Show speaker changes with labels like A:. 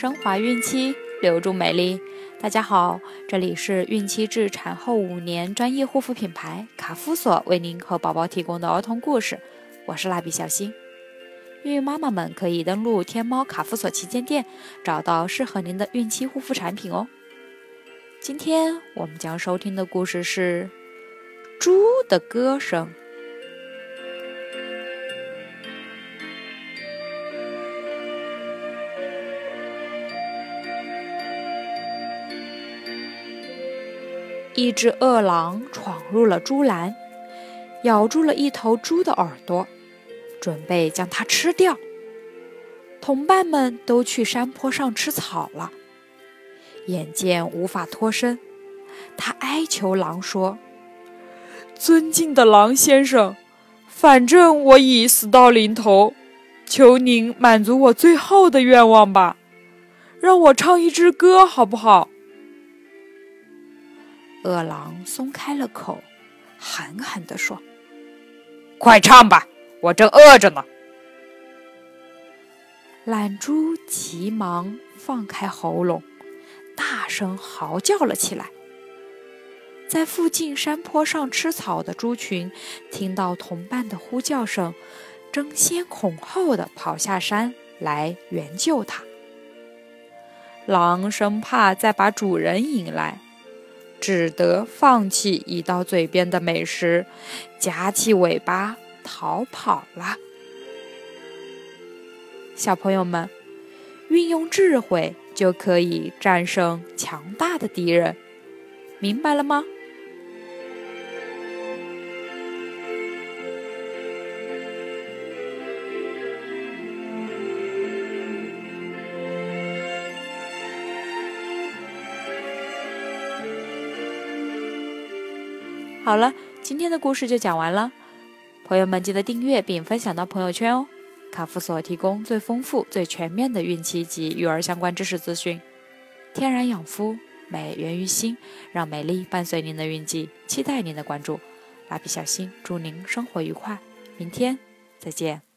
A: 升华孕期，留住美丽。大家好，这里是孕期至产后五年专业护肤品牌卡夫索为您和宝宝提供的儿童故事。我是蜡笔小新。孕妈妈们可以登录天猫卡夫索旗舰店，找到适合您的孕期护肤产品哦。今天我们将收听的故事是《猪的歌声》。一只饿狼闯入了猪栏，咬住了一头猪的耳朵，准备将它吃掉。同伴们都去山坡上吃草了。眼见无法脱身，他哀求狼说：“
B: 尊敬的狼先生，反正我已死到临头，求您满足我最后的愿望吧，让我唱一支歌好不好？”
A: 饿狼松开了口，狠狠地说：“
B: 快唱吧，我正饿着呢。”
A: 懒猪急忙放开喉咙，大声嚎叫了起来。在附近山坡上吃草的猪群听到同伴的呼叫声，争先恐后的跑下山来援救它。狼生怕再把主人引来。只得放弃已到嘴边的美食，夹起尾巴逃跑了。小朋友们，运用智慧就可以战胜强大的敌人，明白了吗？好了，今天的故事就讲完了。朋友们，记得订阅并分享到朋友圈哦。卡夫所提供最丰富、最全面的孕期及育儿相关知识资讯。天然养肤，美源于心，让美丽伴随您的孕期。期待您的关注。蜡笔小新，祝您生活愉快，明天再见。